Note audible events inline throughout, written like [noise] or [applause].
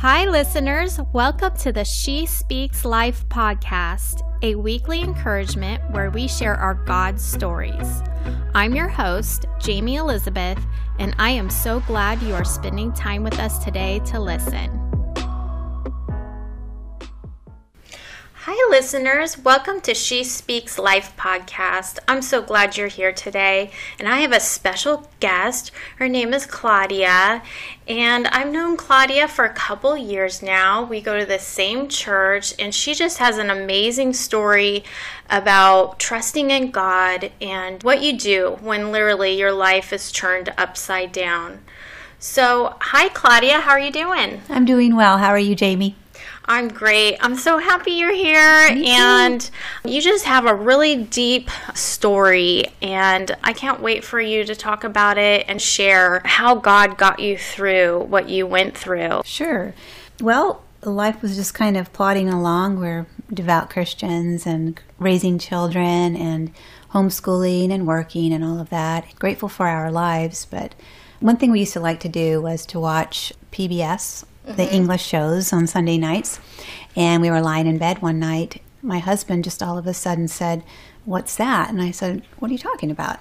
Hi, listeners. Welcome to the She Speaks Life podcast, a weekly encouragement where we share our God stories. I'm your host, Jamie Elizabeth, and I am so glad you are spending time with us today to listen. Hi, listeners. Welcome to She Speaks Life podcast. I'm so glad you're here today. And I have a special guest. Her name is Claudia. And I've known Claudia for a couple years now. We go to the same church, and she just has an amazing story about trusting in God and what you do when literally your life is turned upside down. So, hi, Claudia. How are you doing? I'm doing well. How are you, Jamie? I'm great. I'm so happy you're here. And you just have a really deep story. And I can't wait for you to talk about it and share how God got you through what you went through. Sure. Well, life was just kind of plodding along. We're devout Christians and raising children and homeschooling and working and all of that. Grateful for our lives. But one thing we used to like to do was to watch PBS the mm-hmm. English shows on Sunday nights. And we were lying in bed one night. My husband just all of a sudden said, What's that? And I said, What are you talking about?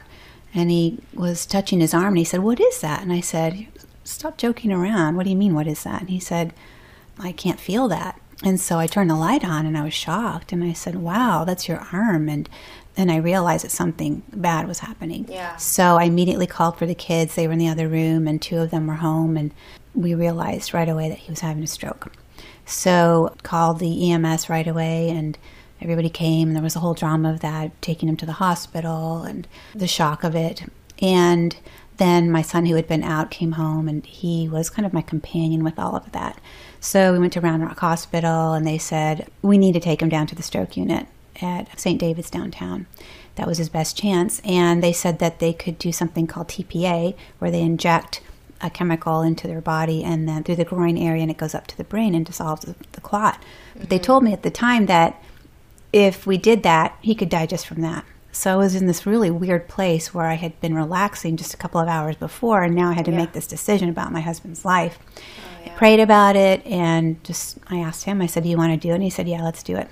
And he was touching his arm and he said, What is that? And I said, Stop joking around. What do you mean, what is that? And he said, I can't feel that. And so I turned the light on and I was shocked. And I said, Wow, that's your arm. And then I realized that something bad was happening. Yeah. So I immediately called for the kids. They were in the other room, and two of them were home. And we realized right away that he was having a stroke. So called the EMS right away, and everybody came. And there was a whole drama of that, taking him to the hospital and the shock of it. And then my son, who had been out, came home, and he was kind of my companion with all of that. So we went to Round Rock Hospital, and they said we need to take him down to the stroke unit at St. David's downtown. That was his best chance. And they said that they could do something called TPA, where they inject a chemical into their body and then through the groin area and it goes up to the brain and dissolves the, clot. Mm-hmm. But they told me at the time that if we did that, he could die just from that. So I was in this really weird place where I had been relaxing just a couple of hours before, and now I had to yeah. make this decision about my husband's life. Oh, yeah. I prayed about it, and just I asked him. I said, "Do you want to do it?" And he said, "Yeah, let's do it."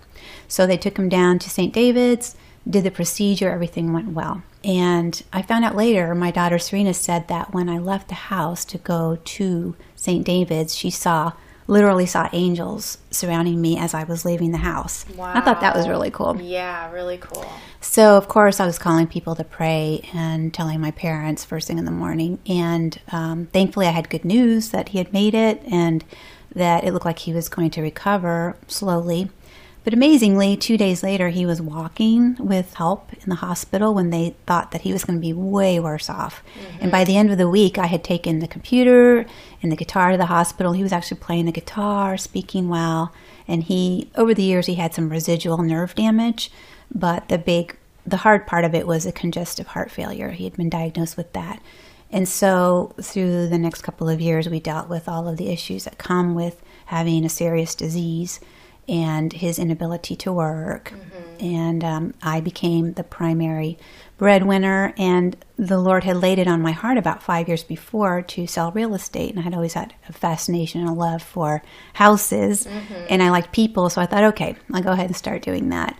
So they took him down to St. David's, did the procedure, everything went well. And I found out later, my daughter Serena said that when I left the house to go to St. David's, she saw literally saw angels surrounding me as I was leaving the house. Wow. I thought that was really cool. Yeah, really cool. So, of course, I was calling people to pray and telling my parents first thing in the morning. And um, thankfully, I had good news that he had made it and that it looked like he was going to recover slowly. But amazingly, two days later, he was walking with help in the hospital when they thought that he was going to be way worse off. Mm-hmm. And by the end of the week, I had taken the computer and the guitar to the hospital. He was actually playing the guitar, speaking well. And he, over the years, he had some residual nerve damage. But the big, the hard part of it was a congestive heart failure. He had been diagnosed with that. And so, through the next couple of years, we dealt with all of the issues that come with having a serious disease and his inability to work. Mm-hmm. And um, I became the primary breadwinner. And the Lord had laid it on my heart about five years before to sell real estate. And I had always had a fascination and a love for houses. Mm-hmm. And I liked people. So I thought, okay, I'll go ahead and start doing that.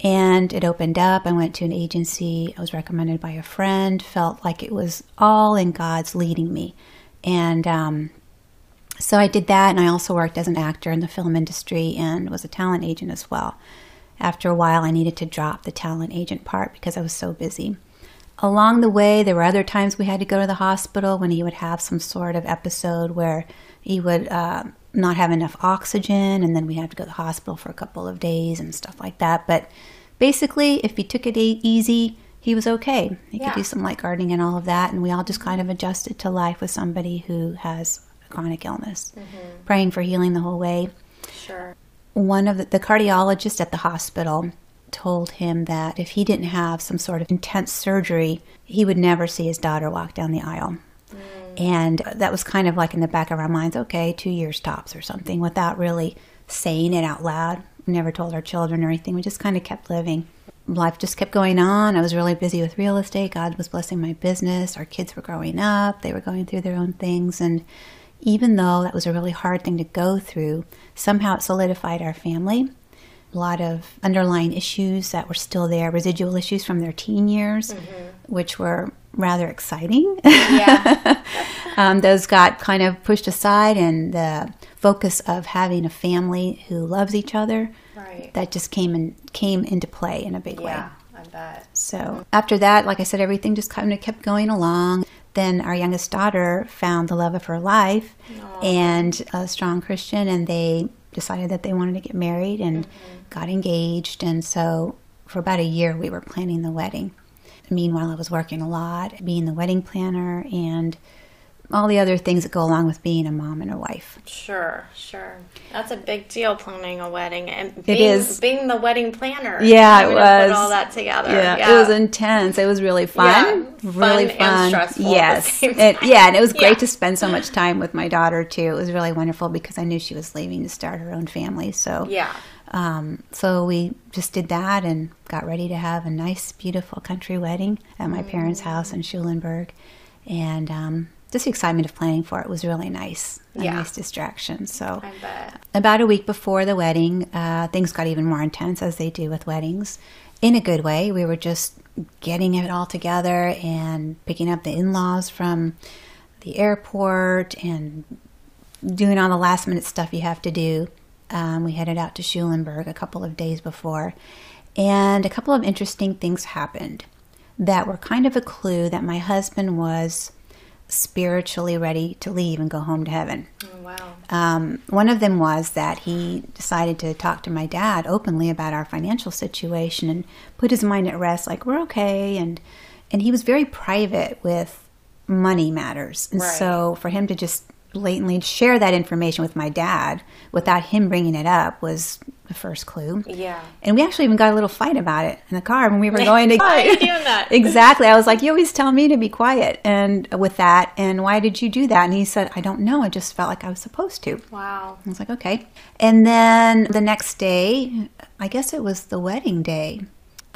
And it opened up. I went to an agency. I was recommended by a friend, felt like it was all in God's leading me. And um, so I did that, and I also worked as an actor in the film industry and was a talent agent as well. After a while, I needed to drop the talent agent part because I was so busy. Along the way, there were other times we had to go to the hospital when he would have some sort of episode where he would uh, not have enough oxygen, and then we had to go to the hospital for a couple of days and stuff like that. But basically, if he took it easy, he was okay. He yeah. could do some light gardening and all of that, and we all just kind of adjusted to life with somebody who has chronic illness, mm-hmm. praying for healing the whole way. Sure. One of the, the cardiologist at the hospital told him that if he didn't have some sort of intense surgery, he would never see his daughter walk down the aisle. Mm. And that was kind of like in the back of our minds, okay, two years tops or something, without really saying it out loud. We never told our children or anything. We just kind of kept living. Life just kept going on. I was really busy with real estate. God was blessing my business. Our kids were growing up. They were going through their own things. And even though that was a really hard thing to go through, somehow it solidified our family. A lot of underlying issues that were still there, residual issues from their teen years, which were rather exciting. Yeah. [laughs] um, those got kind of pushed aside, and the focus of having a family who loves each other right. that just came in, came into play in a big way. Yeah, I bet. So after that, like I said, everything just kind of kept going along. Then our youngest daughter found the love of her life and a strong Christian, and they decided that they wanted to get married and mm-hmm. got engaged. And so for about a year, we were planning the wedding. Meanwhile, I was working a lot, being the wedding planner and all the other things that go along with being a mom and a wife. Sure, sure. That's a big deal planning a wedding and being, is. being the wedding planner. Yeah, it was. Put all that together. Yeah, it was intense. It was really fun. Yeah, really fun fun. and stressful Yes. It, yeah, and it was [laughs] great Yeah. to spend so much time with my daughter too. It was really wonderful because I knew she was leaving to start her own family. So Yeah. um, so we just did that and got ready to have a nice, beautiful country wedding at my parents' house in Schulenburg, and um, just the excitement of planning for it was really nice. A Yeah. nice distraction. So about a week before the wedding, uh, things got even more intense as they do with weddings. In a good way, we were just getting it all together and picking up the in laws from the airport and doing all the last minute stuff you have to do. Um, we headed out to Schulenburg a couple of days before, and a couple of interesting things happened that were kind of a clue that my husband was spiritually ready to leave and go home to heaven. Oh, wow. Um, one of them was that he decided to talk to my dad openly about our financial situation and put his mind at rest, like we're okay, and and he was very private with money matters, and Right. so for him to just blatantly share that information with my dad without him bringing it up was the first clue. Yeah. And we actually even got a little fight about it in the car when we were [laughs] going to. Why doing that? [laughs] exactly. I was like, "You always tell me to be quiet," and with that, and why did you do that? And he said, "I don't know. I just felt like I was supposed to." Wow. I was like, "Okay." And then the next day, I guess it was the wedding day.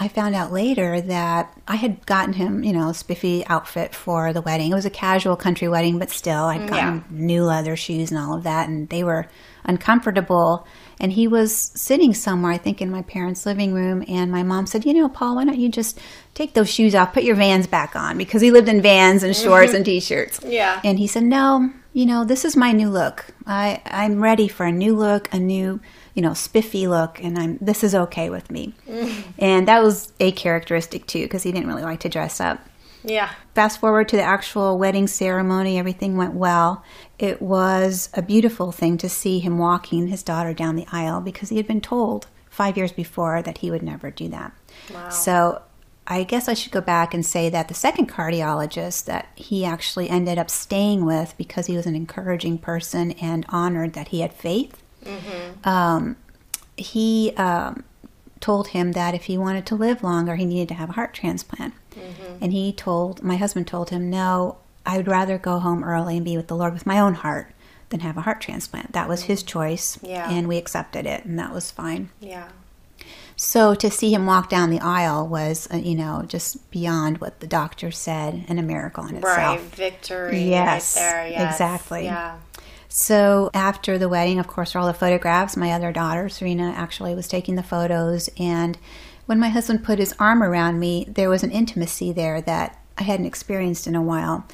I found out later that I had gotten him, you know, a spiffy outfit for the wedding. It was a casual country wedding, but still, I'd mm, gotten Yeah. new leather shoes and all of that, and they were uncomfortable. And he was sitting somewhere, I think, in my parents' living room. And my mom said, You know, Paul, why don't you just take those shoes off, put your vans back on? Because he lived in vans and shorts mm-hmm. and t shirts. Yeah. And he said, No, you know, this is my new look. I, I'm ready for a new look, a new, you know, spiffy look, and I'm this is okay with me. Mm. And that was a characteristic too, because he didn't really like to dress up. Yeah. Fast forward to the actual wedding ceremony, everything went well. It was a beautiful thing to see him walking his daughter down the aisle because he had been told five years before that he would never do that. Wow. So I guess I should go back and say that the second cardiologist that he actually ended up staying with because he was an encouraging person and honored that he had faith, um, he um, told him that if he wanted to live longer, he needed to have a heart transplant. And he told, my husband told him, no, I would rather go home early and be with the Lord with my own heart than have a heart transplant. That was his choice. Yeah. And we accepted it, and that was fine. Yeah. So to see him walk down the aisle was, uh, you know, just beyond what the doctor said and a miracle in itself. Right. Victory. Yes, Right there. Yes. exactly. Yeah. So after the wedding, of course, all the photographs. My other daughter, Serena, actually was taking the photos. And when my husband put his arm around me, there was an intimacy there that I hadn't experienced in a while,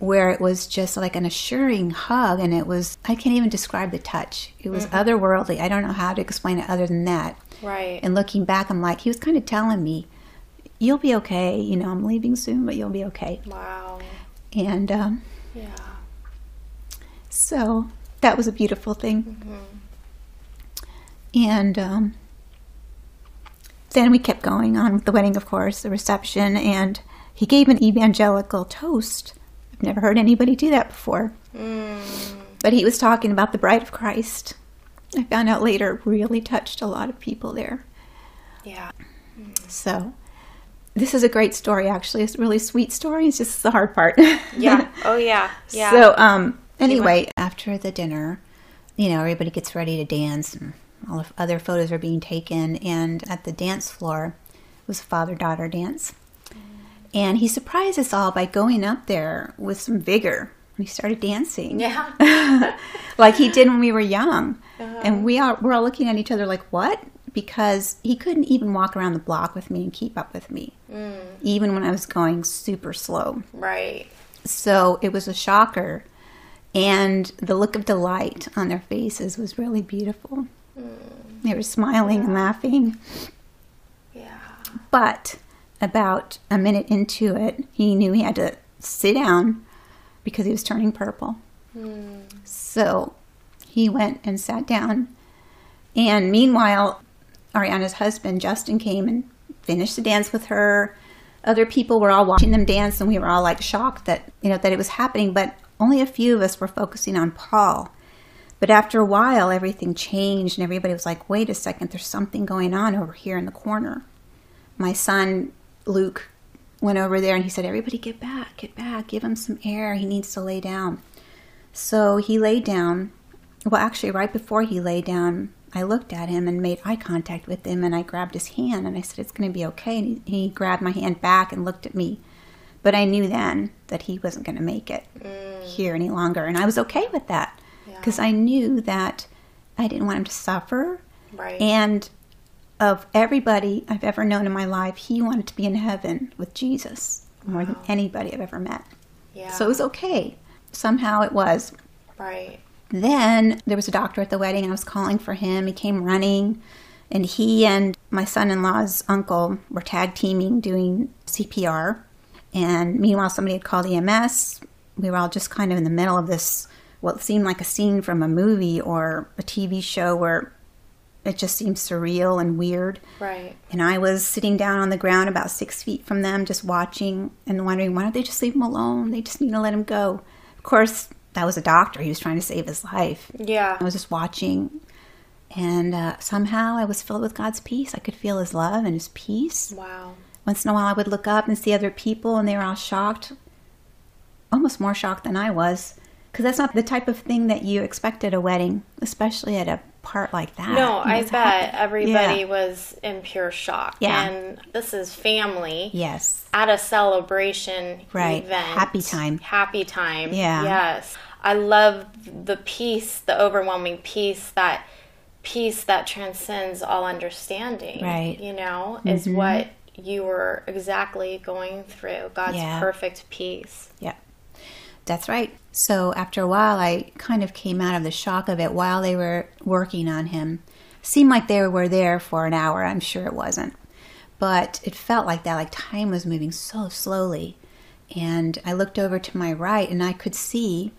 where it was just like an assuring hug. And it was, I can't even describe the touch. It was otherworldly. I don't know how to explain it other than that. Right. And looking back, I'm like, he was kind of telling me, you'll be okay. You know, I'm leaving soon, but you'll be okay. wow. And um, Yeah. So that was a beautiful thing. And um, then we kept going on with the wedding, of course, the reception, and he gave an evangelical toast. I've never heard anybody do that before. But he was talking about the bride of Christ. I found out later really touched a lot of people there. Yeah. So this is a great story, actually. It's a really sweet story. It's just the hard part. Yeah. [laughs] Oh yeah. Yeah. So, um, anyway, after the dinner, you know, everybody gets ready to dance, and all the other photos are being taken. And at the dance floor was a father daughter dance. And he surprised us all by going up there with some vigor he started dancing. Yeah. [laughs] like he did when we were young. And we are we're all looking at each other like, "What?" Because he couldn't even walk around the block with me and keep up with me. Even when I was going super slow. right. So it was a shocker. And the look of delight on their faces was really beautiful. Mm. They were smiling and laughing. Yeah. But about a minute into it, he knew he had to sit down because he was turning purple. Mm. So he went and sat down. And meanwhile, Ariana's husband, Justin, came and finished the dance with her. Other people were all watching them dance, and we were all like shocked that you know that it was happening. But only a few of us were focusing on Paul. But after a while, everything changed, and everybody was like, "Wait a second, there's something going on over here in the corner." My son Luke went over there, and he said, "Everybody, get back, get back, give him some air. He needs to lay down." So he lay down. Well, actually, right before he lay down, I looked at him and made eye contact with him, and I grabbed his hand and I said, It's going to be okay. And he, he grabbed my hand back and looked at me. But I knew then that he wasn't going to make it mm. here any longer. And I was okay with that because I knew that I didn't want him to suffer. Right. And of everybody I've ever known in my life, he wanted to be in heaven with Jesus more than anybody I've ever met. yeah. So it was okay. Somehow it was. right. Then there was a doctor at the wedding. I was calling for him. He came running, and he and my son in law's uncle were tag teaming doing CPR. And meanwhile, somebody had called EMS. We were all just kind of in the middle of this, what seemed like a scene from a movie or a TV show where it just seemed surreal and weird. Right. And I was sitting down on the ground about six feet from them, just watching and wondering, why don't they just leave him alone? They just need to let him go. Of course, that was a doctor. He was trying to save his life. Yeah. I was just watching, and uh, somehow I was filled with God's peace. I could feel His love and His peace. Wow. Once in a while, I would look up and see other people, and they were all shocked, almost more shocked than I was, because that's not the type of thing that you expect at a wedding, especially at a part like that. No, I bet everybody Yeah. was in pure shock. Yeah. And this is family Yes. at a celebration Right. event. Happy time. Happy time. Yeah. Yes. I love the peace, the overwhelming peace that peace that transcends all understanding. Right. You know, is Mhm. what you were exactly going through. God's Yeah. perfect peace. Yeah, that's right. So after a while, I kind of came out of the shock of it while they were working on him. Seemed like they were there for an hour. I'm sure it wasn't, but it felt like that. Like time was moving so slowly, and I looked over to my right, and I could see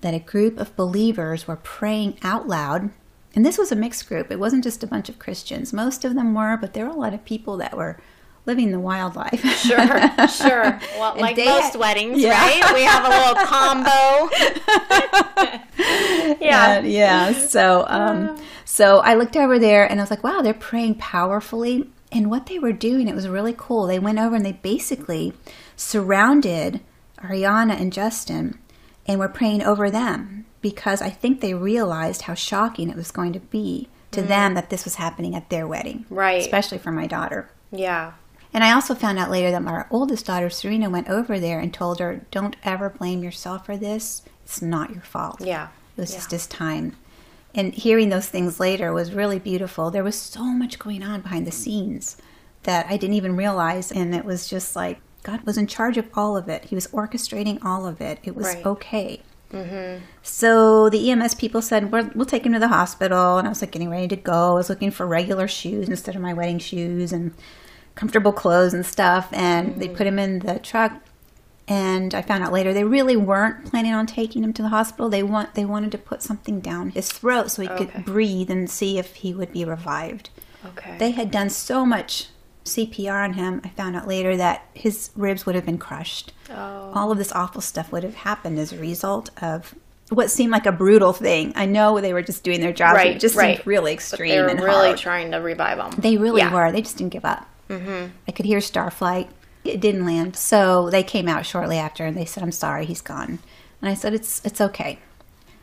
that a group of believers were praying out loud. And this was a mixed group. It wasn't just a bunch of Christians. Most of them were, but there were a lot of people that were living the wildlife. Sure, sure. [laughs] Well, like they most weddings, Yeah. right? We have a little [laughs] combo. yeah. Uh, yeah. So, um, so I looked over there and I was like, wow, they're praying powerfully. And what they were doing, it was really cool. They went over and they basically surrounded Ariana and Justin and were praying over them because I think they realized how shocking it was going to be to them that this was happening at their wedding. Right. Especially for my daughter. Yeah. And I also found out later that my oldest daughter, Serena, went over there and told her, don't ever blame yourself for this. It's not your fault. Yeah. It was Yeah. just his time. And hearing those things later was really beautiful. There was so much going on behind the scenes that I didn't even realize. And it was just like God was in charge of all of it, He was orchestrating all of it. It was Right. okay. Mm-hmm. So the EMS people said, we'll, we'll take him to the hospital. And I was like getting ready to go. I was looking for regular shoes instead of my wedding shoes and comfortable clothes and stuff. And they mm-hmm. put him in the truck. And I found out later they really weren't planning on taking him to the hospital. They want they wanted to put something down his throat so he Okay. could breathe and see if he would be revived. Okay. They had done so much CPR on him. I found out later that his ribs would have been crushed. oh. All of this awful stuff would have happened as a result of what seemed like a brutal thing. I know they were just doing their job. Right, it just right. seemed really But extreme they were and really hard. trying to revive him. They really Yeah. were. They just didn't give up. Mm-hmm. I could hear Starflight. It didn't land. So they came out shortly after and they said, I'm sorry, he's gone. And I said, It's it's okay.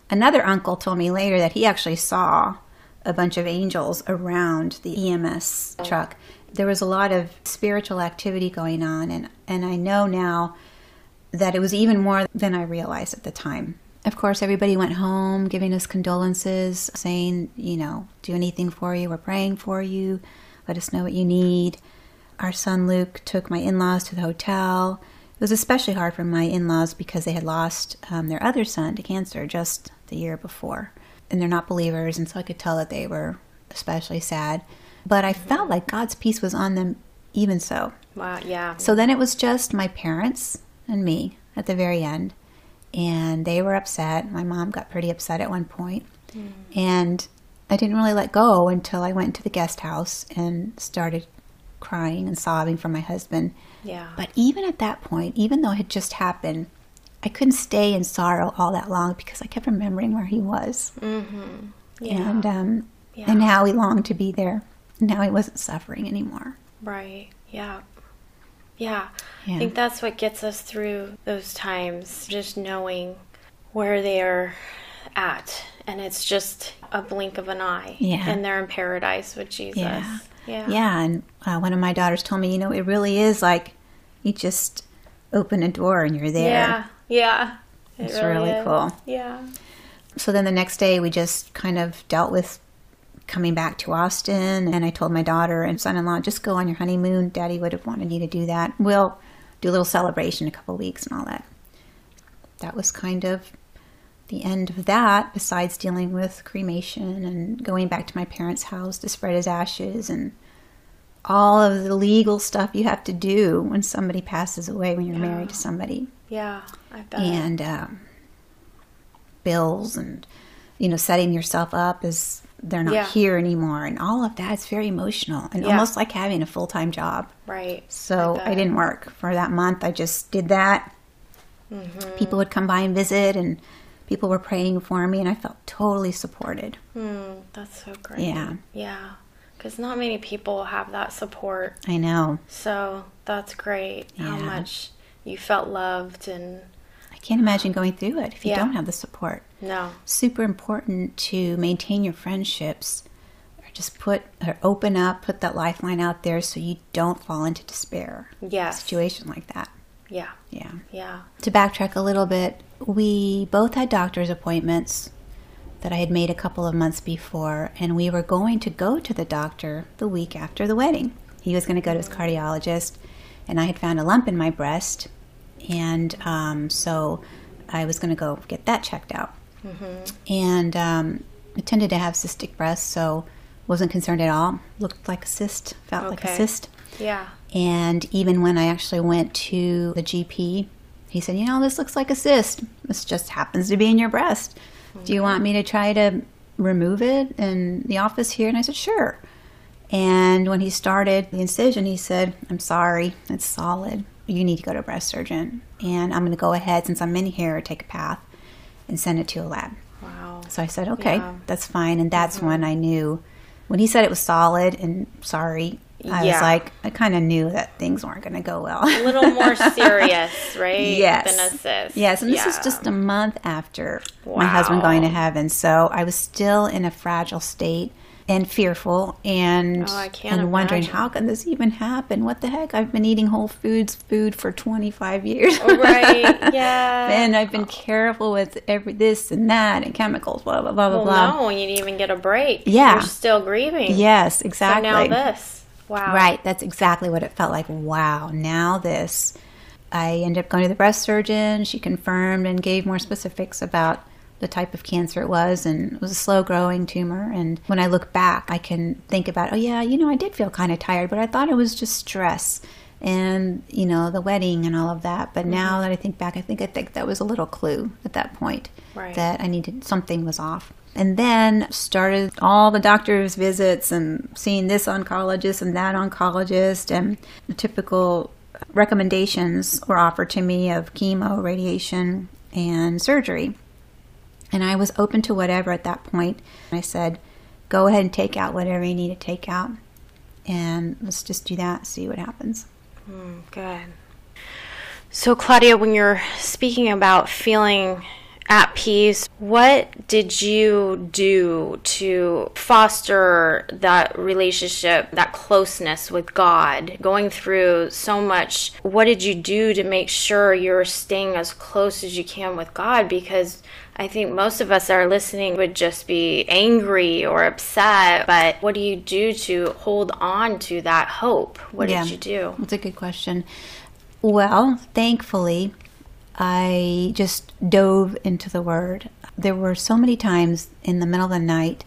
Another uncle told me later that he actually saw a bunch of angels around the EMS truck. There was a lot of spiritual activity going on and, and I know now that it was even more than I realized at the time. Of course, everybody went home giving us condolences, saying, you know, do anything for you. We're praying for you. Let us know what you need. Our son Luke took my in laws to the hotel. It was especially hard for my in laws because they had lost um, their other son to cancer just the year before. And they're not believers, and so I could tell that they were especially sad. But I felt like God's peace was on them even so. Wow, yeah. So then it was just my parents and me at the very end. And they were upset. My mom got pretty upset at one point. And I didn't really let go until I went into the guest house and started crying and sobbing for my husband. Yeah. But even at that point, even though it had just happened, I couldn't stay in sorrow all that long because I kept remembering where he was Mm-hmm. Yeah. and um, Yeah. and how he longed to be there. Now he wasn't suffering anymore. Right. Yeah. Yeah. Yeah. I think that's what gets us through those times, just knowing where they are at. And it's just a blink of an eye. Yeah. And they're in paradise with Jesus. Yeah. Yeah. Yeah, and uh, one of my daughters told me, you know, it really is like you just open a door and you're there. Yeah. Yeah. It It's really cool. Yeah. So then the next day we just kind of dealt with coming back to Austin and I told my daughter and son-in-law just go on your honeymoon. Daddy would have wanted you to do that. We'll do a little celebration in a couple of weeks and all that. That was kind of the end of that besides dealing with cremation and going back to my parents' house to spread his ashes and all of the legal stuff you have to do when somebody passes away when you're married to somebody Yeah. I bet. and um, bills and you know setting yourself up as they're not Yeah. here anymore and all of that is very emotional and Yeah. almost like having a full-time job right. so I, bet. didn't work for that month i just did that Mm-hmm. people would come by and visit and people were praying for me and i felt totally supported Hmm, that's so great. Yeah. Yeah. Because not many people have that support. i know So that's great. How much you felt loved and i can't imagine going through it if you Yeah. don't have the support no. super important to maintain your friendships or just put or open up put that lifeline out there so you don't fall into despair Yes. situation like that Yeah. yeah Yeah. to backtrack a little bit we both had doctor's appointments that i had made a couple of months before and we were going to go to the doctor the week after the wedding he was going to go to his cardiologist and i had found a lump in my breast and um, so i was going to go get that checked out and um, it tended to have cystic breast, so wasn't concerned at all. Looked like a cyst, felt like a cyst. Yeah. And even when I actually went to the GP, he said, "You know, this looks like a cyst. This just happens to be in your breast. Do you want me to try to remove it in the office here?" And I said, "Sure." And when he started the incision, he said, "I'm sorry, it's solid. You need to go to a breast surgeon, and I'm going to go ahead since I'm in here, take a path, and send it to a lab." Wow. So I said, okay, Yeah. that's fine. And that's mm-hmm. when I knew, when he said it was solid and sorry, I Yeah. was like, I kind of knew that things weren't going to go well. A little more [laughs] serious, right? yes. Than a cyst. Yes. And this was Yeah. just a month after my husband going to heaven. So I was still in a fragile state and fearful and Oh, I can't and wondering how can this even happen? What the heck? I've been eating Whole Foods food for 25 years. Oh, right. [laughs] Yeah. and I've been careful with every this and that and chemicals, blah blah blah blah well, blah. blah. no, and you didn't even get a break. Yeah. You're still grieving. Yes, exactly. So now this. Wow. Right, that's exactly what it felt like. Wow, now this. I ended up going to the breast surgeon. She confirmed and gave more specifics about the type of cancer it was, and it was a slow growing tumor. And when I look back, I can think about, oh, yeah, you know, I did feel kind of tired, but I thought it was just stress and, you know, the wedding and all of that. But mm-hmm. now that I think back, I think I think that was a little clue at that point Right. that I needed something was off. And then started all the doctor's visits and seeing this oncologist and that oncologist and the typical recommendations were offered to me of chemo, radiation, and surgery. And I was open to whatever at that point. I said, go ahead and take out whatever you need to take out. And let's just do that, see what happens. Mm, good. So, Claudia, when you're speaking about feeling at peace. What did you do to foster that relationship, that closeness with God? Going through so much, what did you do to make sure you're staying as close as you can with God? Because I think most of us that are listening would just be angry or upset. But what do you do to hold on to that hope? What Yeah. did you do? That's a good question. Well, thankfully, I just dove into the Word. There were so many times in the middle of the night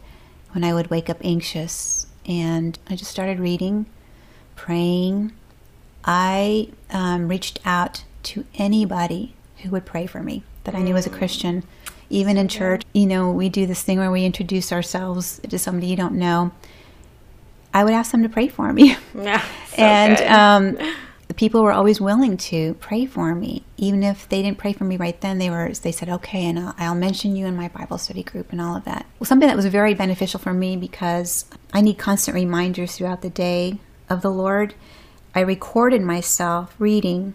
when I would wake up anxious, and I just started reading, praying. I um, reached out to anybody who would pray for me that I knew was a Christian. Even in church, you know, we do this thing where we introduce ourselves to somebody you don't know. I would ask them to pray for me. Yeah. [laughs] so and um, [laughs] the people were always willing to pray for me, even if they didn't pray for me right then. They were they said, "Okay, and I'll, I'll mention you in my Bible study group and all of that." Well, something that was very beneficial for me because I need constant reminders throughout the day of the Lord. I recorded myself reading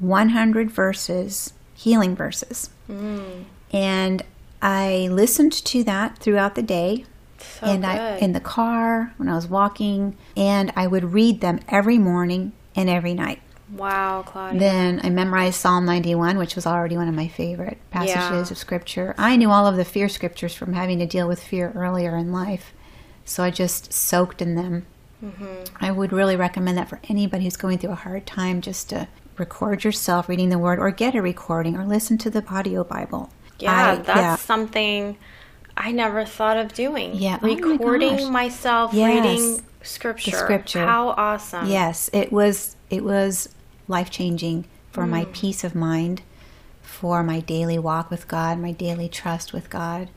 100 verses, healing verses, mm. and I listened to that throughout the day so and good. I in the car when I was walking, and I would read them every morning and every night. wow, Claudia. Then I memorized Psalm 91, which was already one of my favorite passages Yeah. of scripture. I knew all of the fear scriptures from having to deal with fear earlier in life, so I just soaked in them. Mm-hmm. I would really recommend that for anybody who's going through a hard time, just to record yourself reading the word, or get a recording, or listen to the audio Bible. Yeah, I- that's something I never thought of doing. Yeah, oh my recording myself Yes. reading scripture. scripture. How awesome. Yes, it was it was life changing for my Mm. peace of mind, for my daily walk with God, my daily trust with God.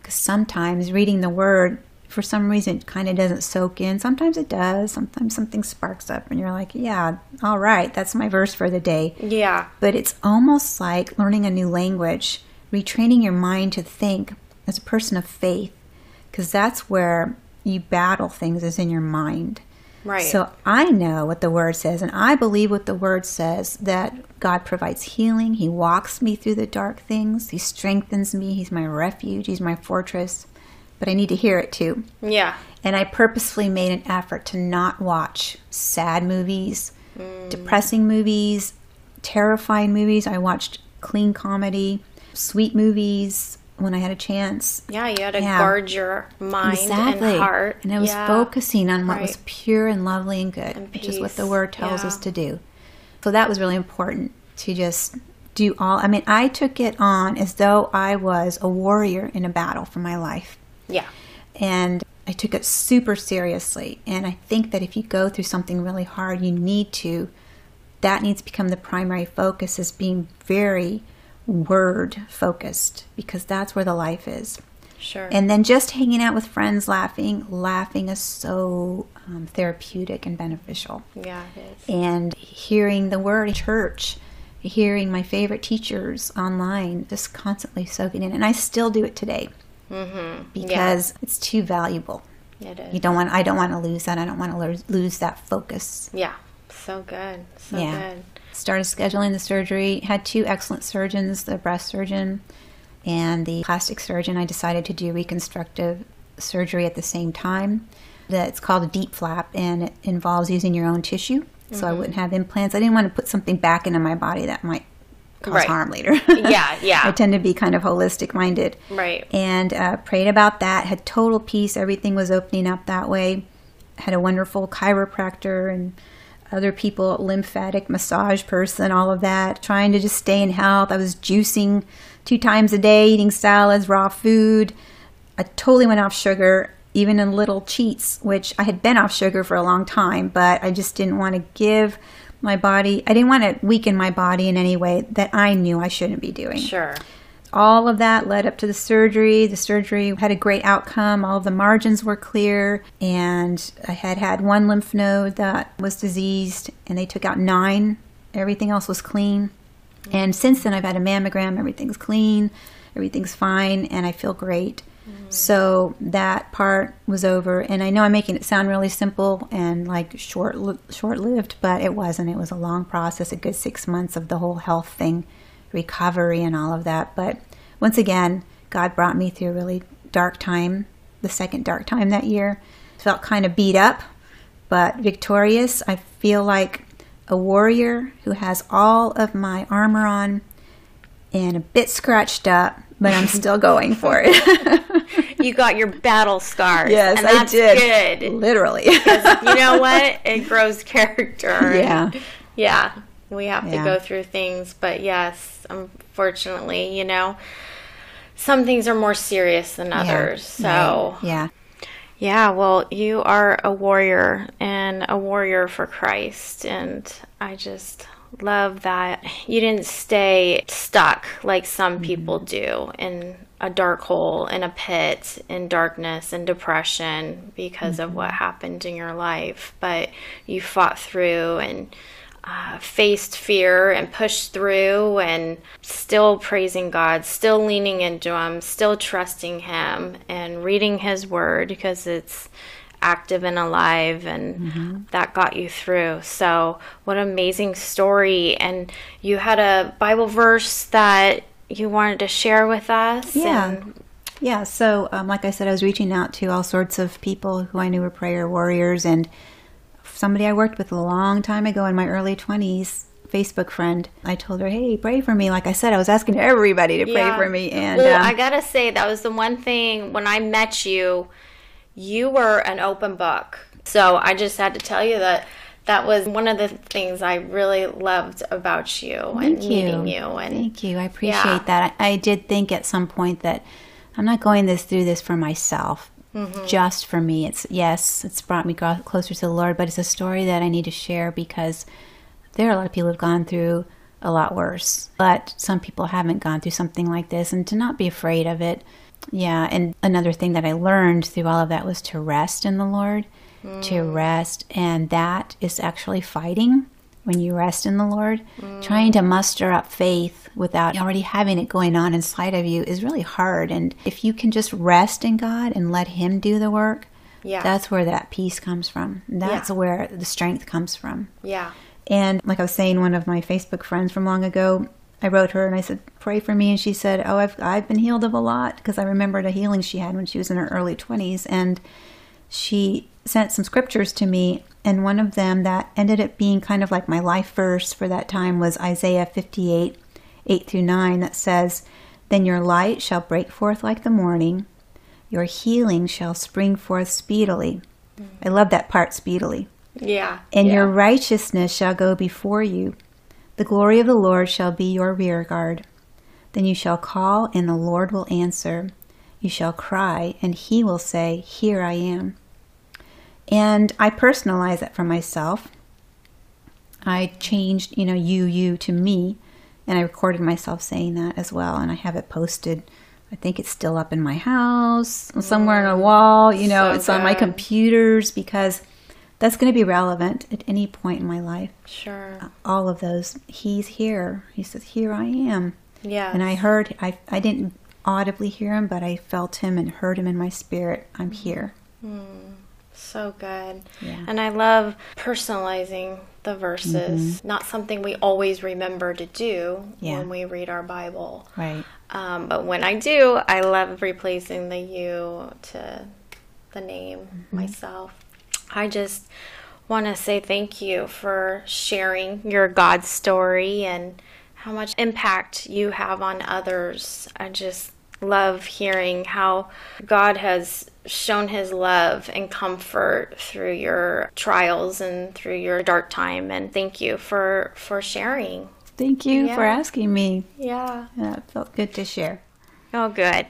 Because sometimes reading the Word, for some reason, kind of doesn't soak in. Sometimes it does. Sometimes something sparks up, and you're like, "Yeah, all right, that's my verse for the day." Yeah. But it's almost like learning a new language, retraining your mind to think as a person of faith, because that's where you battle things is in your mind. Right. So I know what the word says, and I believe what the word says that God provides healing. He walks me through the dark things, He strengthens me. He's my refuge, He's my fortress. But I need to hear it too. yeah. And I purposefully made an effort to not watch sad movies, mm. depressing movies, terrifying movies. I watched clean comedy, sweet movies when I had a chance. Yeah, you had to Yeah. guard your mind Exactly. and heart. And I was Yeah. focusing on what was pure and lovely and good, And which is what the word tells Yeah. us to do. So that was really important to just do all. I mean, I took it on as though I was a warrior in a battle for my life. Yeah. And I took it super seriously. And I think that if you go through something really hard, you need to, that needs to become the primary focus, is being very word focused because that's where the life is. Sure. And then just hanging out with friends, laughing. Laughing is so um, therapeutic and beneficial. yeah, it is. And hearing the word in church, hearing my favorite teachers online, just constantly soaking in. And I still do it today Mm-hmm. because it's too valuable. It is. You don't want. I don't want to lose that. I don't want to lose, lose that focus. Yeah. So good. So Yeah. good. Started scheduling the surgery. Had two excellent surgeons, the breast surgeon and the plastic surgeon. I decided to do reconstructive surgery at the same time. That's called a DIEP flap, and it involves using your own tissue. So I Mm-hmm. wouldn't have implants. I didn't want to put something back into my body that might cause Right. harm later. [laughs] Yeah, yeah. I tend to be kind of holistic minded. Right. And uh, prayed about that. Had total peace. Everything was opening up that way. Had a wonderful chiropractor and other people, lymphatic massage person, all of that. Trying to just stay in health. I was juicing two times a day, eating salads, raw food. I totally went off sugar, even in little cheats, which I had been off sugar for a long time, but I just didn't want to give my body, I didn't want to weaken my body in any way that I knew I shouldn't be doing Sure. All of that led up to the surgery. The surgery had a great outcome. All of the margins were clear, and I had had one lymph node that was diseased, and they took out nine. Everything else was clean. And since then, I've had a mammogram. Everything's clean, everything's fine, and I feel great. So that part was over, and I know I'm making it sound really simple and like short short lived, but it wasn't. It was a long process, a good six months of the whole health thing, recovery, and all of that. But once again, God brought me through a really dark time, the second dark time that year. Felt kind of beat up, but victorious. I feel like a warrior who has all of my armor on and a bit scratched up, but I'm [laughs] still going for it. [laughs] you got your battle scars. Yes, I that's did. Good. Literally. you know [laughs] what? It grows character. Yeah. Yeah. We have to go through things, but yes, unfortunately, you know, some things are more serious than others. So, Right. yeah. yeah, well, you are a warrior and a warrior for Christ. And I just love that you didn't stay stuck like some mm-hmm. people do in a dark hole, in a pit, in darkness and depression because of mm-hmm. what happened in your life. But you fought through and uh, faced fear and pushed through and still praising God, still leaning into Him, still trusting Him and reading His Word because it's active and alive and that got you through. So, what an amazing story. And you had a Bible verse that you wanted to share with us. Yeah. And Yeah, so um, like I said, I was reaching out to all sorts of people who I knew were prayer warriors, and somebody I worked with a long time ago in my early 20s, Facebook friend, I told her, hey, pray for me. Like I said, I was asking everybody to pray Yeah. for me. And well, um, I gotta say that was the one thing when I met you, you were an open book. So I just had to tell you that that was one of the things I really loved about you and Thank you. meeting you. And Thank you. I appreciate Yeah. that. I, I did think at some point that I'm not going this through this for myself, Mm-hmm. just for me. It's yes, it's brought me closer to the Lord, but it's a story that I need to share because there are a lot of people who've gone through a lot worse, but some people haven't gone through something like this, and to not be afraid of it. Yeah, and another thing that I learned through all of that was to rest in the Lord, to rest, and that is actually fighting when you rest in the Lord. Trying to mm. muster up faith without already having it going on inside of you is really hard. And if you can just rest in God and let Him do the work, Yeah. that's where that peace comes from. That's Yeah. where the strength comes from. yeah. And like I was saying, one of my Facebook friends from long ago, I wrote her and I said, "Pray for me." And she said, "Oh, I've I've been healed of a lot because I remembered a healing she had when she was in her early twenties." And she sent some scriptures to me, and one of them that ended up being kind of like my life verse for that time was Isaiah fifty-eight, eight through nine, that says, "Then your light shall break forth like the morning, your healing shall spring forth speedily." Mm. I love that part, speedily Yeah. and yeah. your righteousness shall go before you. The glory of the Lord shall be your rear guard. Then you shall call, and the Lord will answer. You shall cry, and he will say, Here I am. And I personalize it for myself. I changed, you know, you, you to me, and I recorded myself saying that as well, and I have it posted. I think it's still up in my house, somewhere on a mm. wall. You know, So it's on my computers because that's going to be relevant at any point in my life. Sure. Uh, all of those. He's here. He says, "Here I am." Yeah. And I heard. I I didn't audibly hear him, but I felt him and heard him in my spirit. I'm mm-hmm. here. Mm. So good. Yeah. And I love personalizing the verses. Not something we always remember to do Yeah. when we read our Bible. Right. Um, but when I do, I love replacing the you to the name myself. I just want to say thank you for sharing your God story and how much impact you have on others. I just love hearing how God has shown his love and comfort through your trials and through your dark time and thank you for for sharing. Thank you for asking me. Yeah. Yeah, it felt good to share. Oh, good.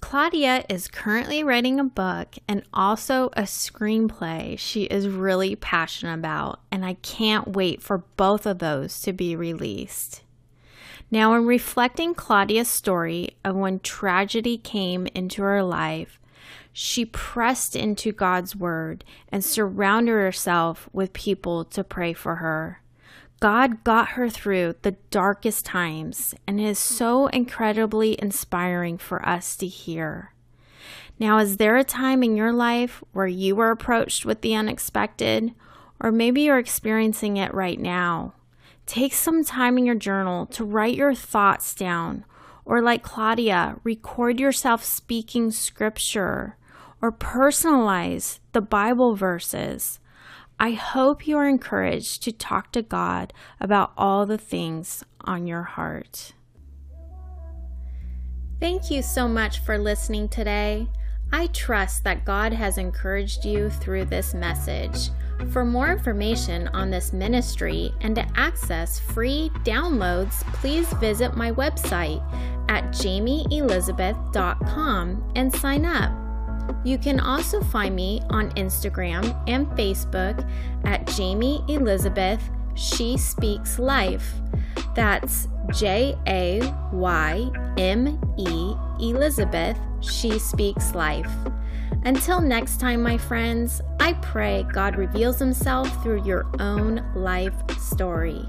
Claudia is currently writing a book and also a screenplay she is really passionate about, and I can't wait for both of those to be released. Now, in reflecting Claudia's story of when tragedy came into her life, she pressed into God's word and surrounded herself with people to pray for her. God got her through the darkest times and is so incredibly inspiring for us to hear. Now, is there a time in your life where you were approached with the unexpected, or maybe you're experiencing it right now? Take some time in your journal to write your thoughts down Or, like Claudia, record yourself speaking scripture or personalize the Bible verses. I hope you are encouraged to talk to God about all the things on your heart. Thank you so much for listening today. I trust that God has encouraged you through this message. For more information on this ministry and to access free downloads, please visit my website at jaymeelizabeth.com and sign up. You can also find me on Instagram and Facebook at Jayme Elizabeth She Speaks Life. That's J A Y M E Elizabeth She Speaks Life. Until next time, my friends, I pray God reveals Himself through your own life story.